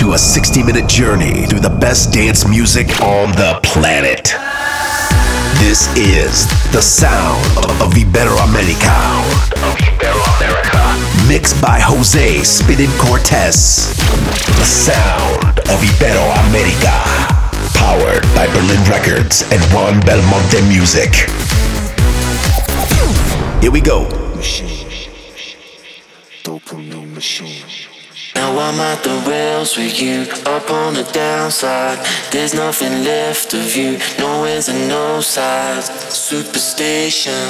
to a 60 minute journey through the best dance music on the planet. This is the sound of Iberoamerica. Mixed by Jose Spinning Cortez. The sound of Iberoamerica. Powered by Berlin Records and Juan Belmonte Music. Here we go. Machine. Dopamine machine. Now I'm at the rails with you, up on the downside. There's nothing left of you, no ends and no sides. Superstation,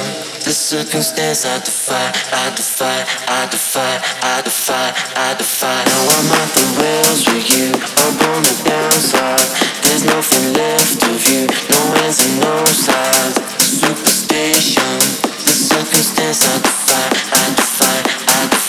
the circumstance I defy, I defy, I defy, I defy, I defy. Now I'm at the rails with you, up on the downside. There's nothing left of you, no ends and no sides. Superstation, the circumstance I defy, I defy, I defy,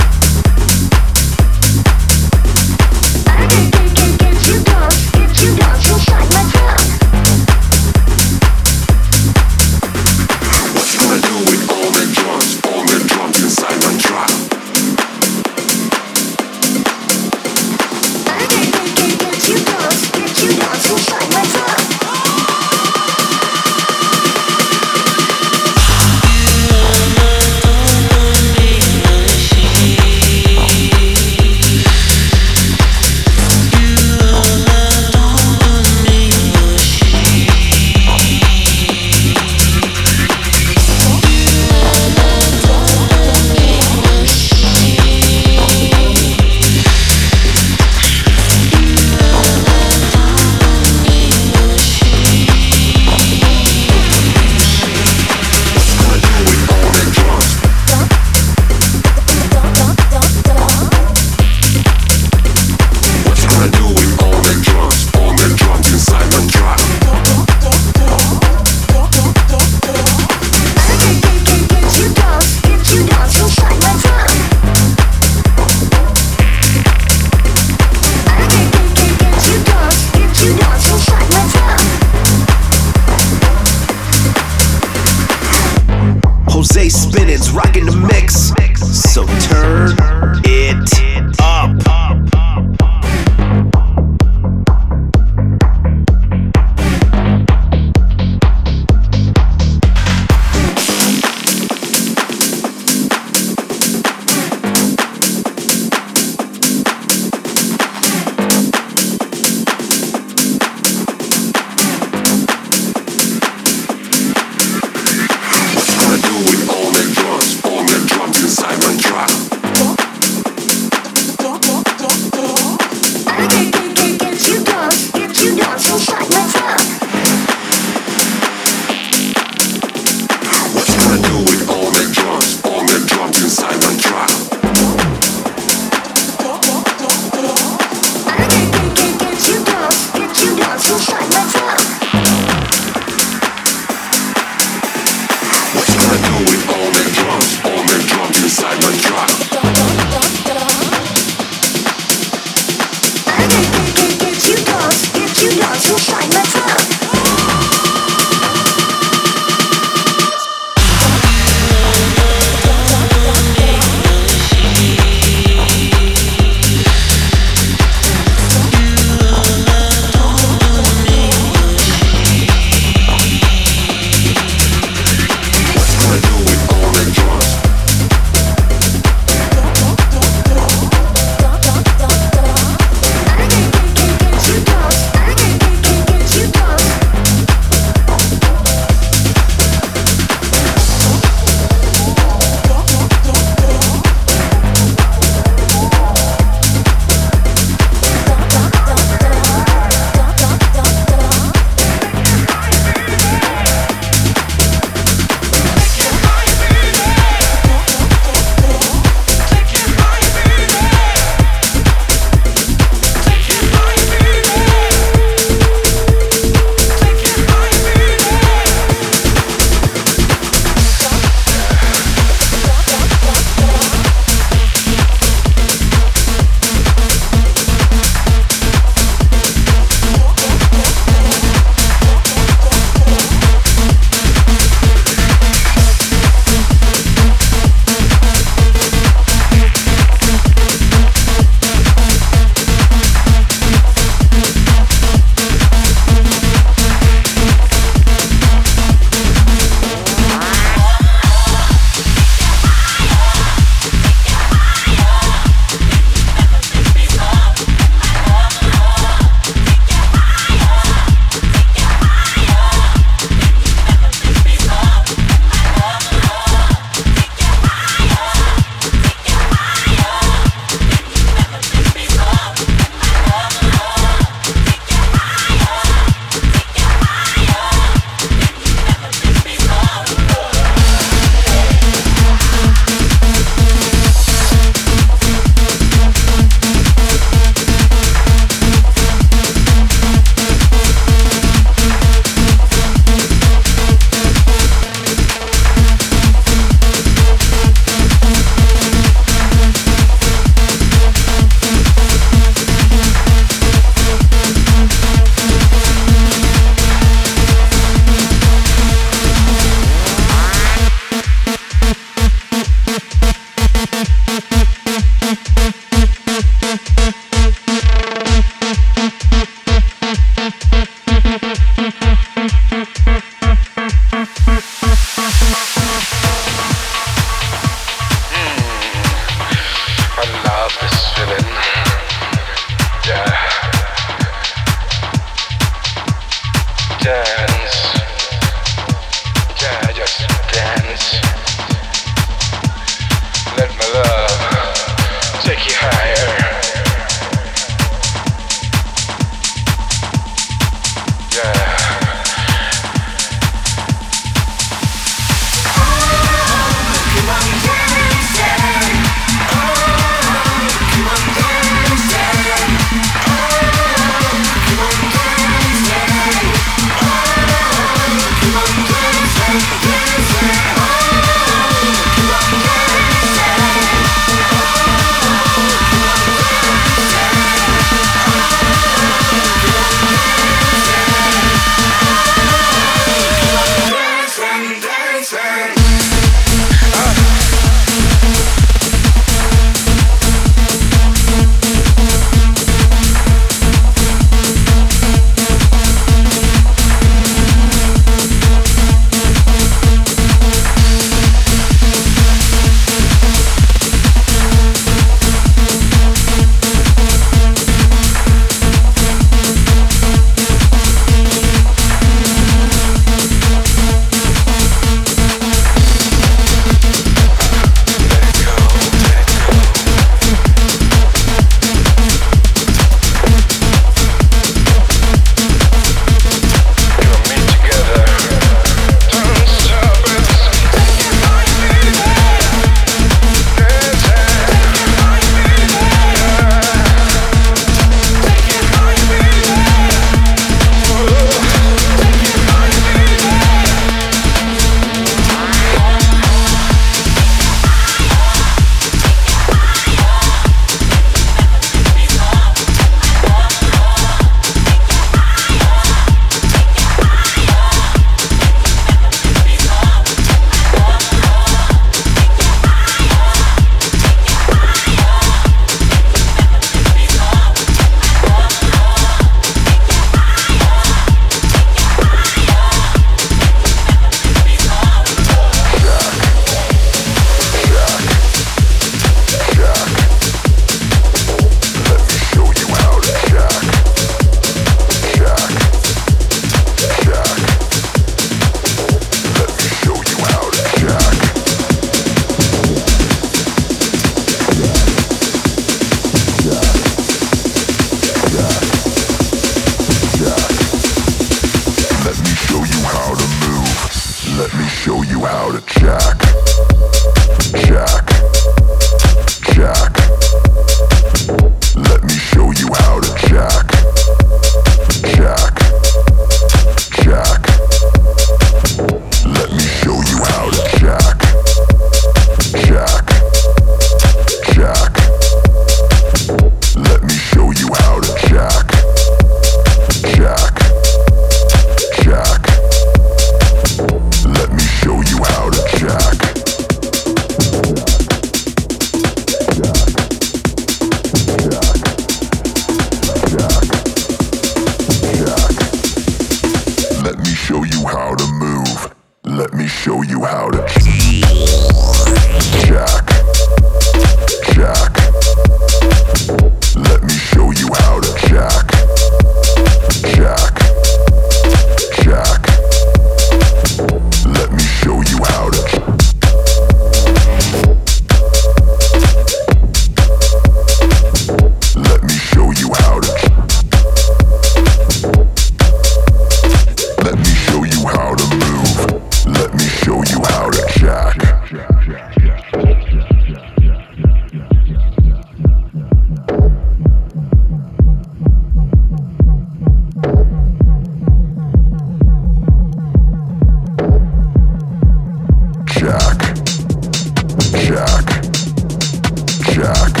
Чак.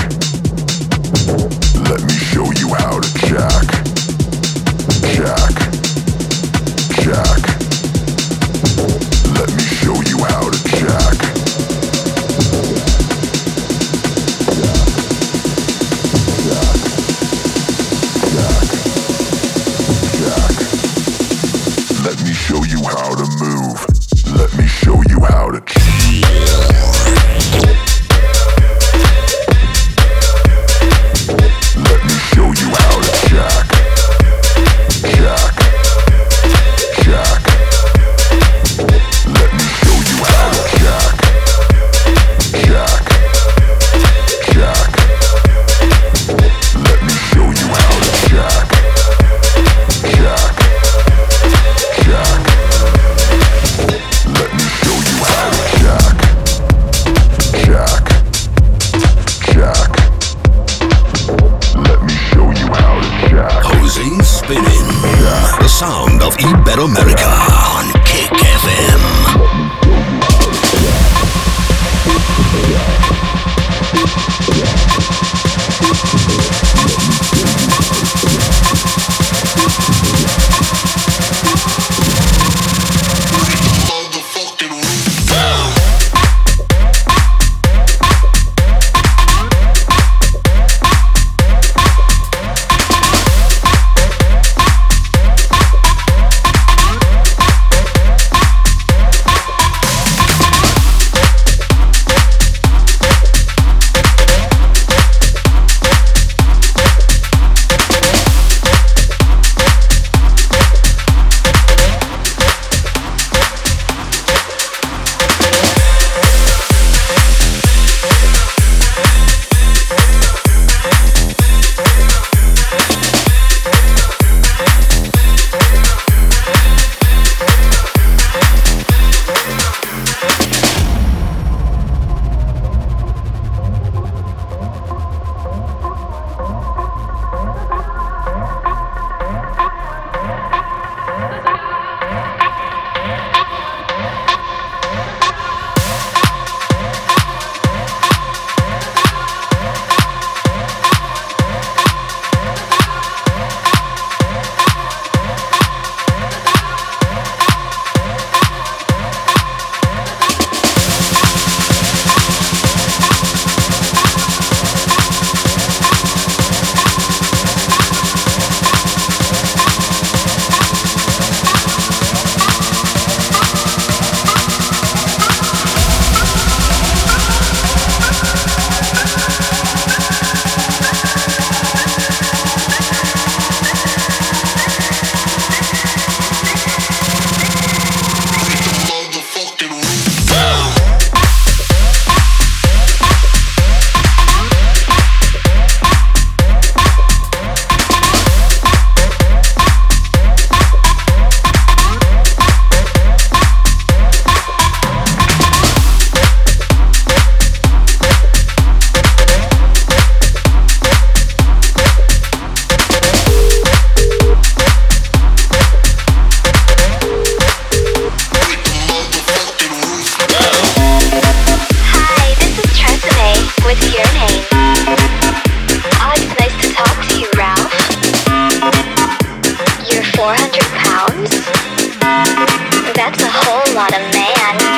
Of man.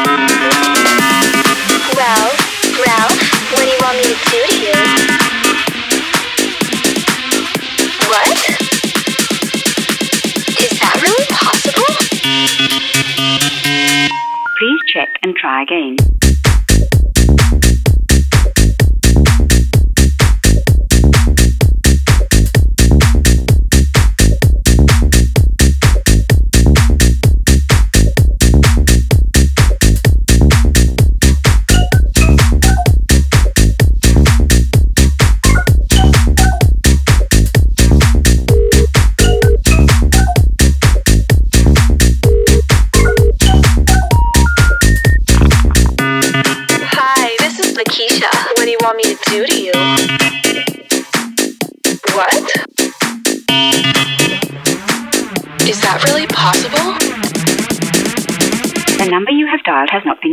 What do you want me to do to you? What? Is that really possible? Please check and try again.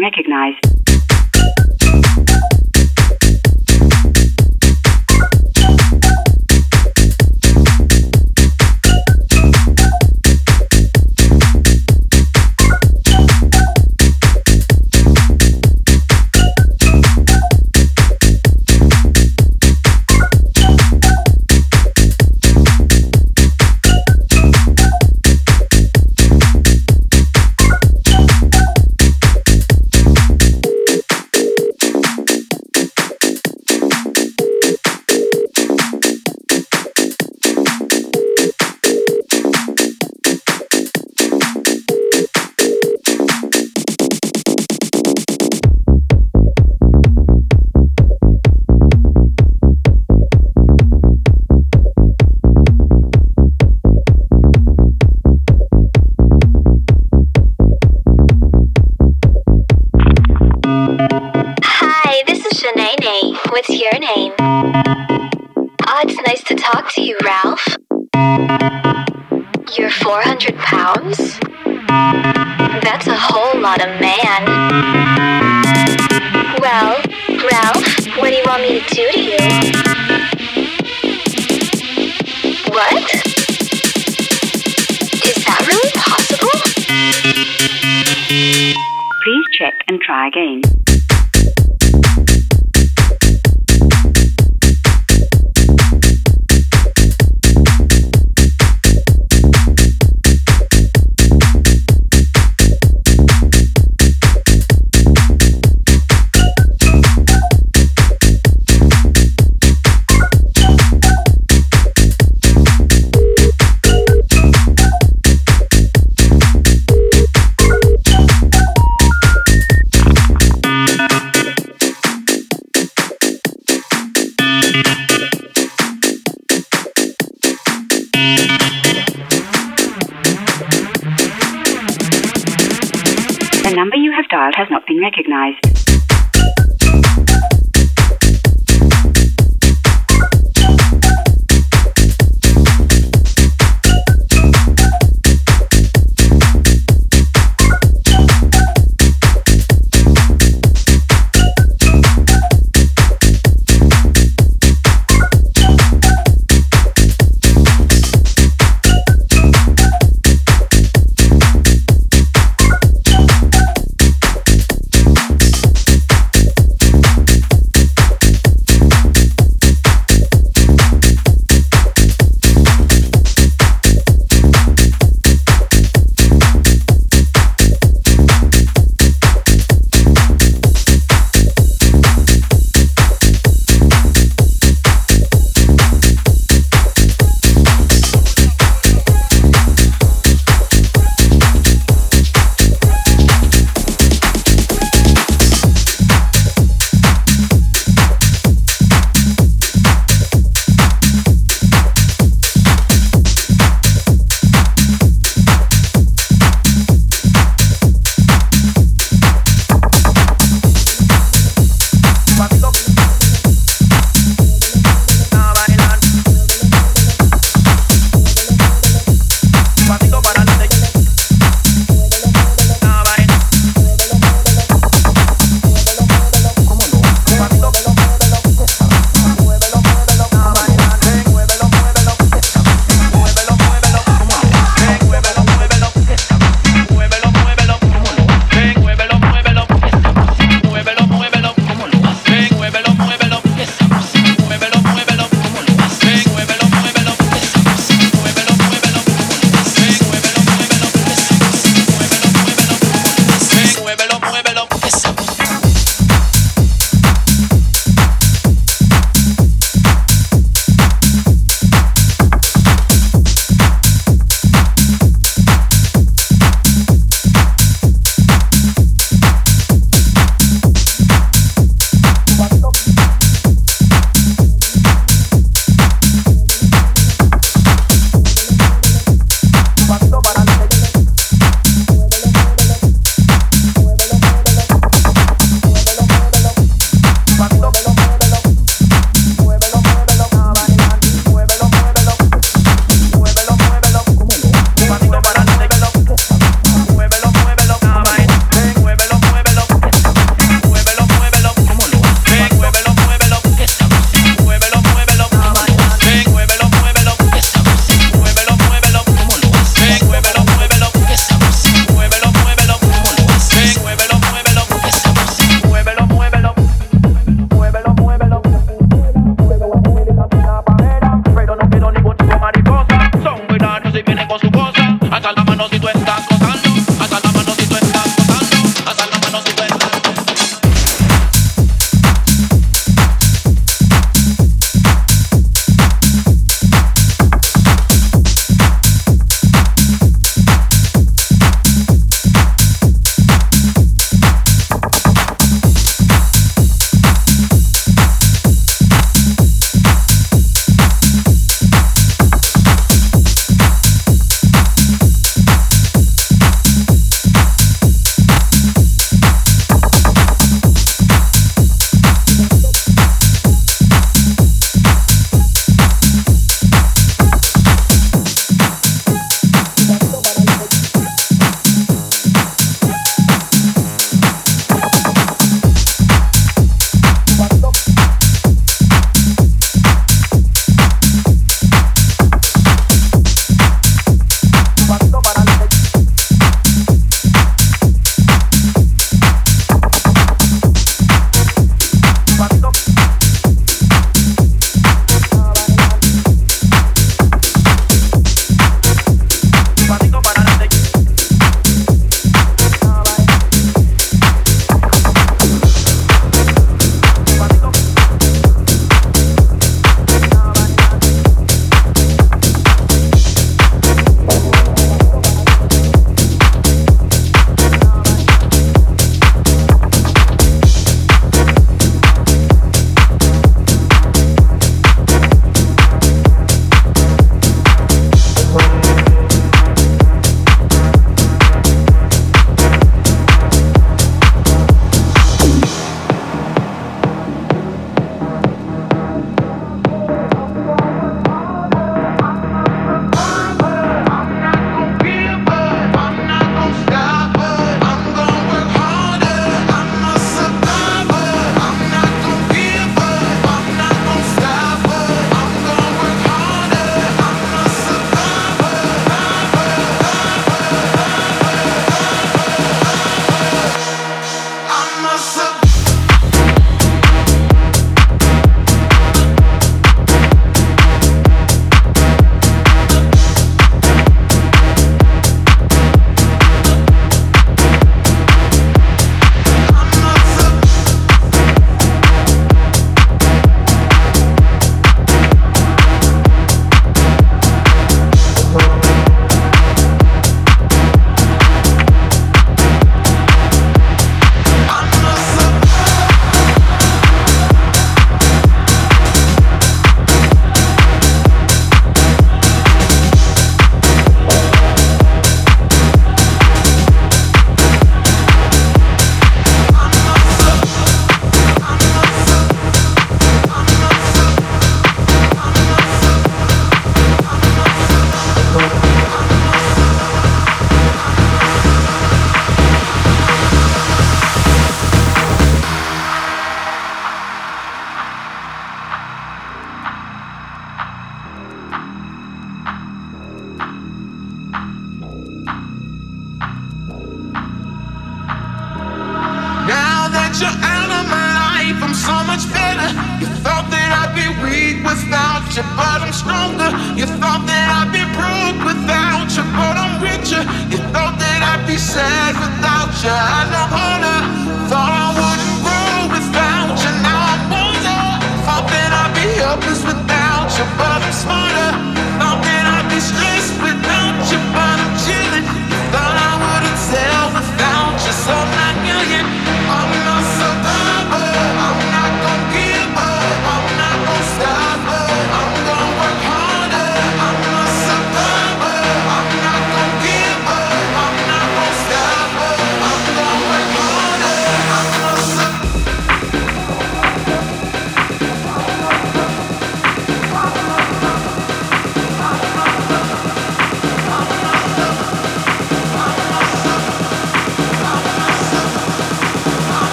Recognized. Ralph. You're 400 pounds? That's a whole lot of man. Well, Ralph, what do you want me to do to you? What? Is that really possible? Please check and try again. Dialed has not been recognized.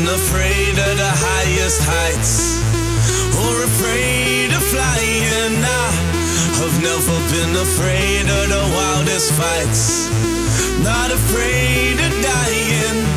isn't afraid of the highest heights or afraid of flying. I have never been afraid of the wildest fights, not afraid of dying.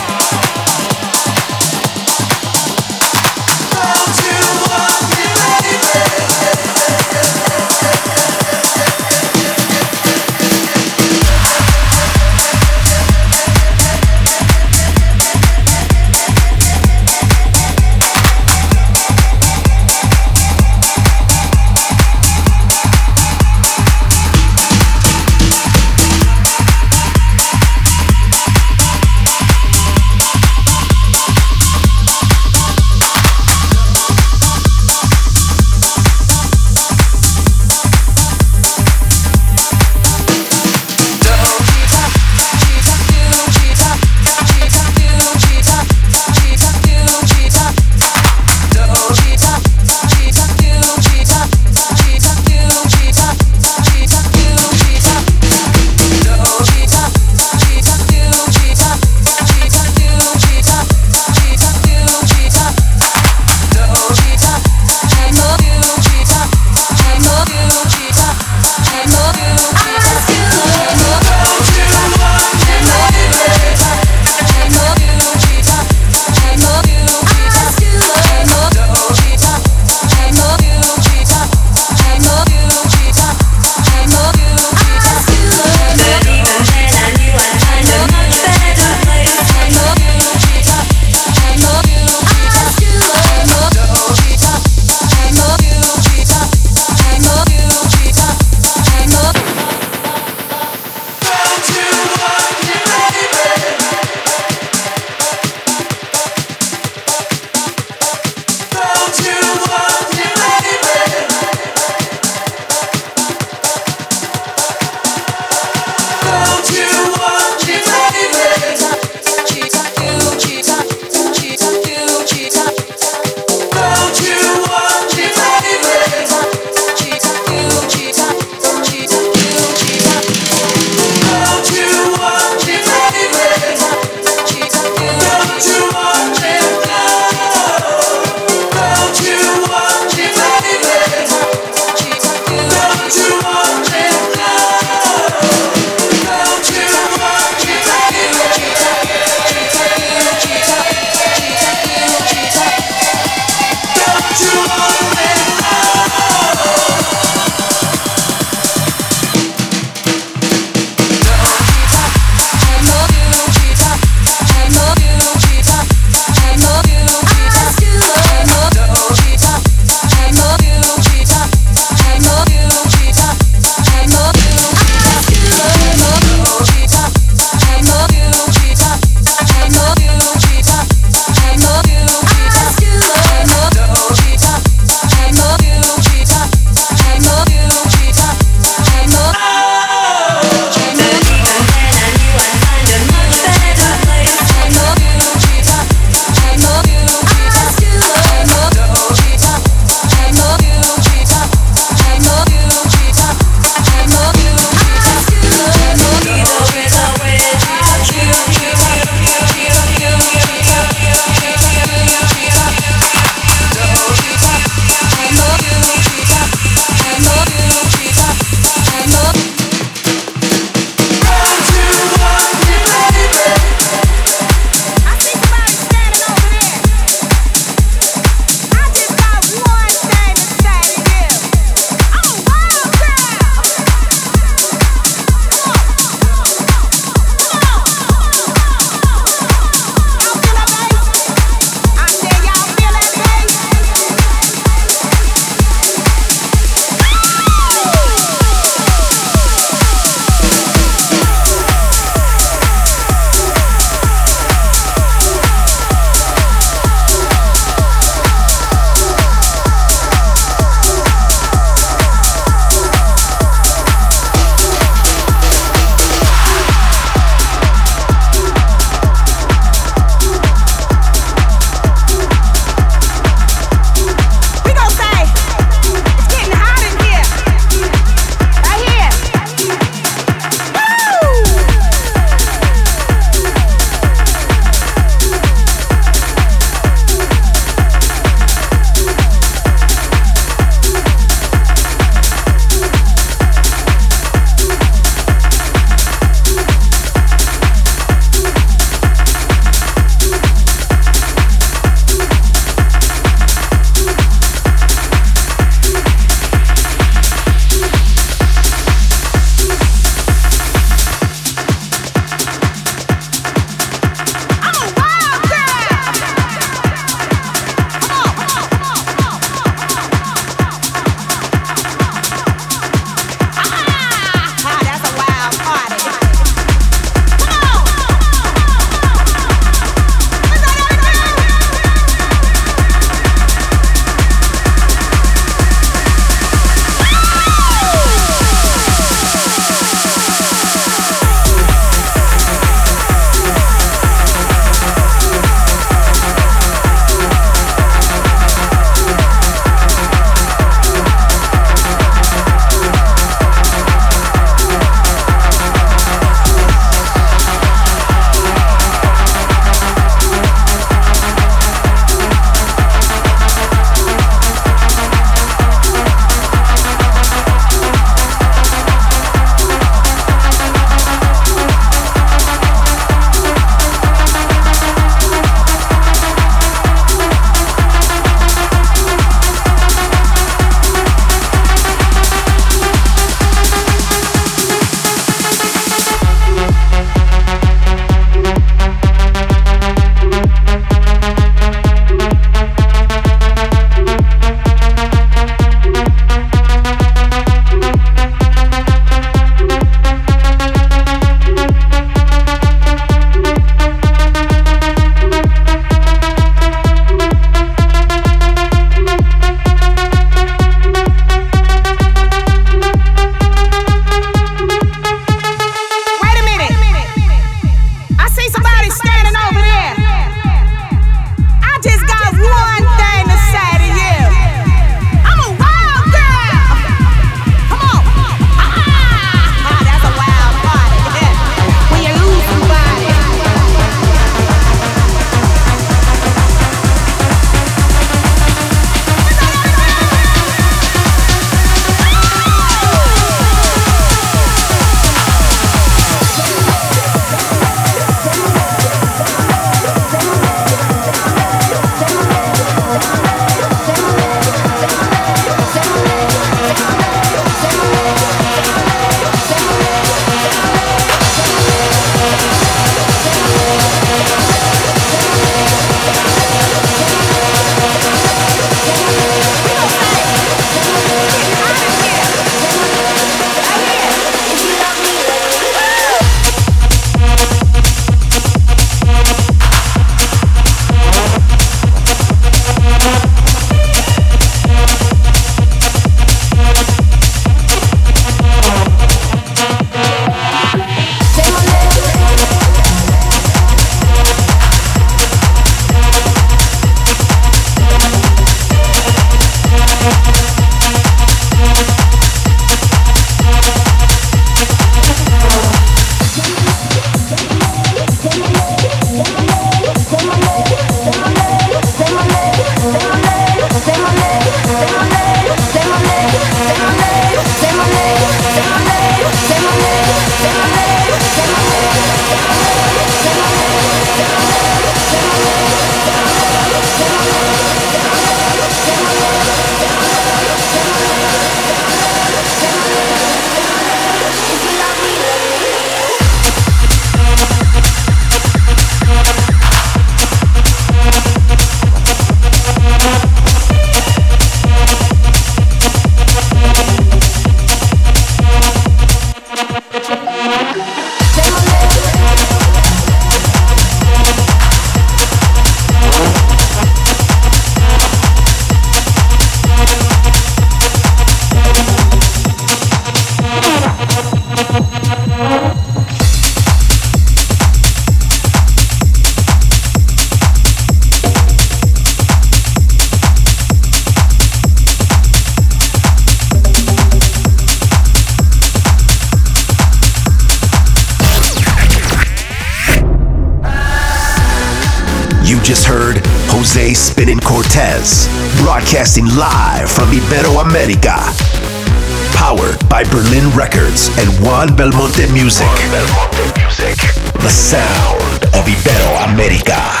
Juan Belmonte Music. Juan Belmonte Music. The sound of Ibero America.